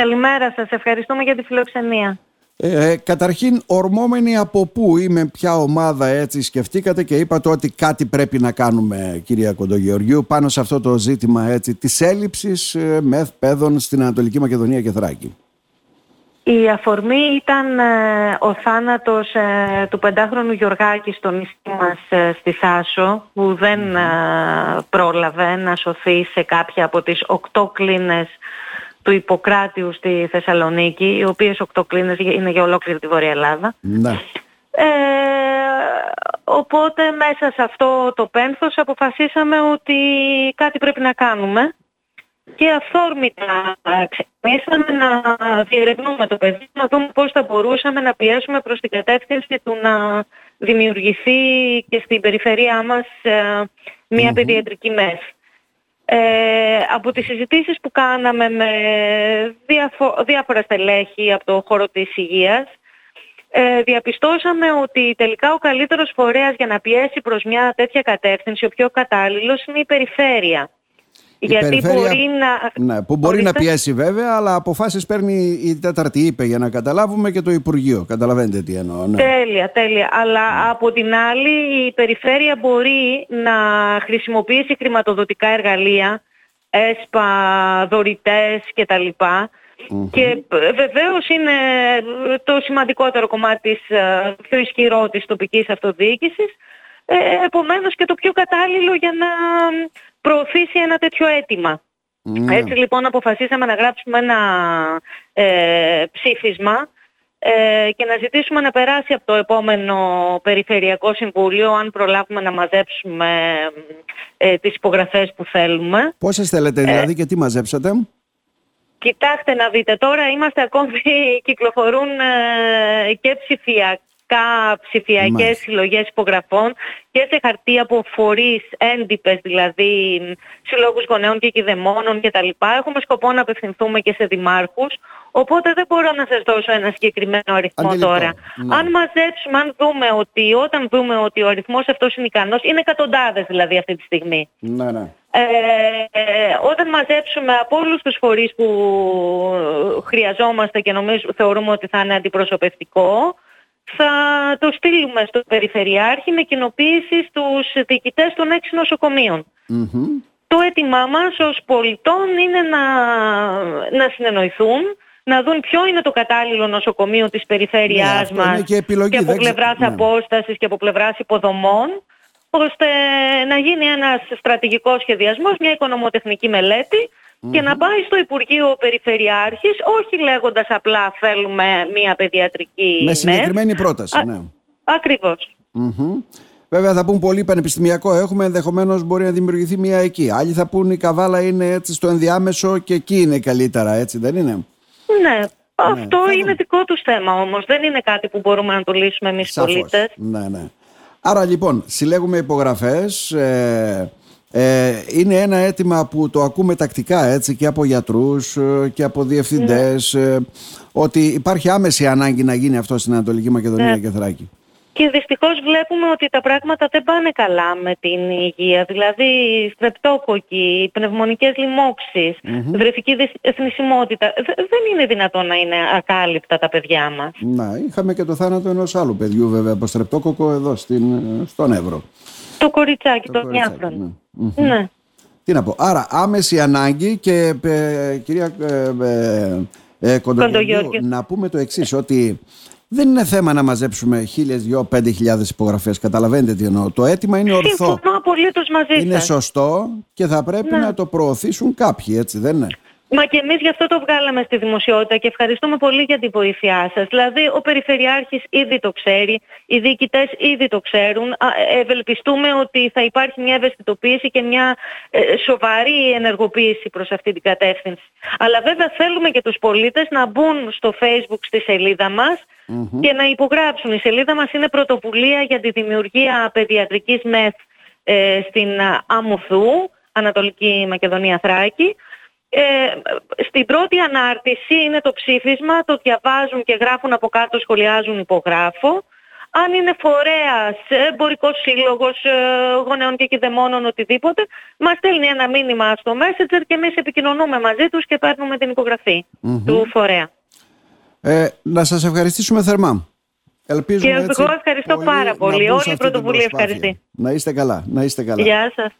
Καλημέρα σας. Ευχαριστούμε για τη φιλοξενία. Ε, καταρχήν, ορμόμενοι από πού ή με ποια ομάδα έτσι σκεφτήκατε και είπατε ότι κάτι πρέπει να κάνουμε, κυρία Κοντογεωργίου, πάνω σε αυτό το ζήτημα έτσι, της έλλειψης ε, μεθ παιδών στην Ανατολική Μακεδονία και Θράκη; Η αφορμή ήταν ε, ο θάνατος ε, του πεντάχρονου Γιωργάκη στο νησί μας ε, στη Θάσο που δεν πρόλαβε να σωθεί σε κάποια από τις οκτώ κλίνες του Ιπποκράτιου στη Θεσσαλονίκη, οι οποίες οκτώ κλίνες είναι για ολόκληρη τη Βόρεια Ελλάδα. Ναι. οπότε μέσα σε αυτό το πένθος αποφασίσαμε ότι κάτι πρέπει να κάνουμε και αυθόρμητα ξεκινήσαμε να διερευνούμε το παιδί, να δούμε πώς θα μπορούσαμε να πιέσουμε προς την κατεύθυνση του να δημιουργηθεί και στην περιφερειά μας ε, μια παιδιατρική ΜΕΘ. Ε, από τις συζητήσεις που κάναμε με διαφο- διάφορα στελέχη από το χώρο της υγείας, ε, διαπιστώσαμε ότι τελικά ο καλύτερος φορέας για να πιέσει προς μια τέτοια κατεύθυνση, ο πιο κατάλληλος, είναι η περιφέρεια. Γιατί μπορεί να... Ναι, που μπορεί να πιέσει βέβαια, αλλά αποφάσεις παίρνει η τέταρτη είπε για να καταλάβουμε και το Υπουργείο. Καταλαβαίνετε τι εννοώ. Ναι. Τέλεια, τέλεια. Αλλά ναι. από την άλλη η περιφέρεια μπορεί να χρησιμοποιήσει χρηματοδοτικά εργαλεία, έσπα, δωρητές κτλ. Και βεβαίως είναι το σημαντικότερο κομμάτι της πιο ισχυρό της τοπικής αυτοδιοίκησης, ε, επομένως και το πιο κατάλληλο για να προωθήσει ένα τέτοιο αίτημα. Ναι. Έτσι λοιπόν αποφασίσαμε να γράψουμε ένα ε, ψήφισμα ε, και να ζητήσουμε να περάσει από το επόμενο Περιφερειακό Συμβούλιο αν προλάβουμε να μαζέψουμε ε, τις υπογραφές που θέλουμε. Πόσες θέλετε δηλαδή και τι μαζέψατε; Κοιτάξτε να δείτε, τώρα είμαστε ακόμη, κυκλοφορούν και ψηφιακά ψηφιακές συλλογές υπογραφών και σε χαρτί από φορείς έντυπες, δηλαδή συλλόγους γονέων και κηδεμόνων κτλ. Έχουμε σκοπό να απευθυνθούμε και σε δημάρχους, οπότε δεν μπορώ να σας δώσω ένα συγκεκριμένο αριθμό τώρα. Ναι. Αν μαζέψουμε, αν δούμε ότι, όταν δούμε ότι ο αριθμός αυτός είναι ικανός, είναι εκατοντάδες δηλαδή αυτή τη στιγμή. Ναι, ναι. Ε, όταν μαζέψουμε από όλους τους φορείς που χρειαζόμαστε και νομίζω θεωρούμε ότι θα είναι αντιπροσωπευτικό, θα το στείλουμε στο Περιφερειάρχη με κοινοποίηση στους διοικητές των έξι Το αίτημά μας ως πολιτών είναι να, να συνεννοηθούν, να δουν ποιο είναι το κατάλληλο νοσοκομείο της περιφέρειάς ναι, μας και, επιλογή, και από πλευράς ναι. απόστασης και από πλευράς υποδομών ώστε να γίνει ένας στρατηγικός σχεδιασμός, μια οικονομοτεχνική μελέτη και να πάει στο Υπουργείο Περιφερειάρχης, όχι λέγοντας απλά θέλουμε μια παιδιατρική Με συγκεκριμένη πρόταση, ναι. Ακριβώς. Βέβαια θα πούν πολύ πανεπιστημιακό έχουμε, ενδεχομένως μπορεί να δημιουργηθεί μια εκεί. Άλλοι θα πούν η Καβάλα είναι έτσι στο ενδιάμεσο και εκεί είναι καλύτερα, έτσι δεν είναι; Ναι, αυτό είναι δικό τους θέμα όμως. Δεν είναι κάτι που μπορούμε να το λύσουμε εμείς οι πολίτες. Ναι, ναι. Άρα λοιπόν συλλέγουμε υπογραφές, ε, ε, είναι ένα αίτημα που το ακούμε τακτικά έτσι και από γιατρούς ε, και από διευθυντές ε, ότι υπάρχει άμεση ανάγκη να γίνει αυτό στην Ανατολική Μακεδονία ναι. και Θράκη. Και δυστυχώς βλέπουμε ότι τα πράγματα δεν πάνε καλά με την υγεία. Δηλαδή στρεπτόκοκοι, πνευμονικές λοιμώξεις, mm-hmm. βρεφική εθνισιμότητα. Δεν είναι δυνατόν να είναι ακάλυπτα τα παιδιά μας. Να, είχαμε και το θάνατο ενός άλλου παιδιού βέβαια από στρεπτόκοκο εδώ στην, στον Εύρο. Το κοριτσάκι, το, το ναι. ναι. Τι να πω. Άρα άμεση ανάγκη και ε, κυρία ε, ε, ε να πούμε το εξής ότι δεν είναι θέμα να μαζέψουμε χίλιες, δυο, πέντε χιλιάδες υπογραφές. Καταλαβαίνετε τι εννοώ. Το αίτημα είναι ορθό. Συμφωνώ απολύτως μαζί Είναι σωστό και θα πρέπει ναι. να το προωθήσουν κάποιοι, έτσι δεν είναι; Μα και εμείς γι' αυτό το βγάλαμε στη δημοσιότητα και ευχαριστούμε πολύ για την βοήθειά σας. Δηλαδή ο Περιφερειάρχης ήδη το ξέρει, οι διοικητές ήδη το ξέρουν. Ευελπιστούμε ότι θα υπάρχει μια ευαισθητοποίηση και μια ε, σοβαρή ενεργοποίηση προς αυτή την κατεύθυνση. Αλλά βέβαια θέλουμε και τους πολίτες να μπουν στο facebook στη σελίδα μας και να υπογράψουν. Η σελίδα μας είναι πρωτοβουλία για τη δημιουργία παιδιατρικής ΜΕΘ ε, στην Αμουθού, Ανατολική Μακεδονία Θράκη. Ε, στην πρώτη ανάρτηση είναι το ψήφισμα, το διαβάζουν και γράφουν από κάτω, σχολιάζουν υπογράφω. αν είναι φορέας, εμπορικός σύλλογος, ε, γονέων και κηδεμόνων, οτιδήποτε, μας στέλνει ένα μήνυμα στο Messenger και εμείς επικοινωνούμε μαζί τους και παίρνουμε την υπογραφη του φορέα. Ε, να σας ευχαριστήσουμε θερμά. Ελπίζουμε και εγώ ευχαριστώ πάρα πολύ. Όλη η πρωτοβουλία ευχαριστεί. Να είστε καλά. Να είστε καλά. Γεια σας.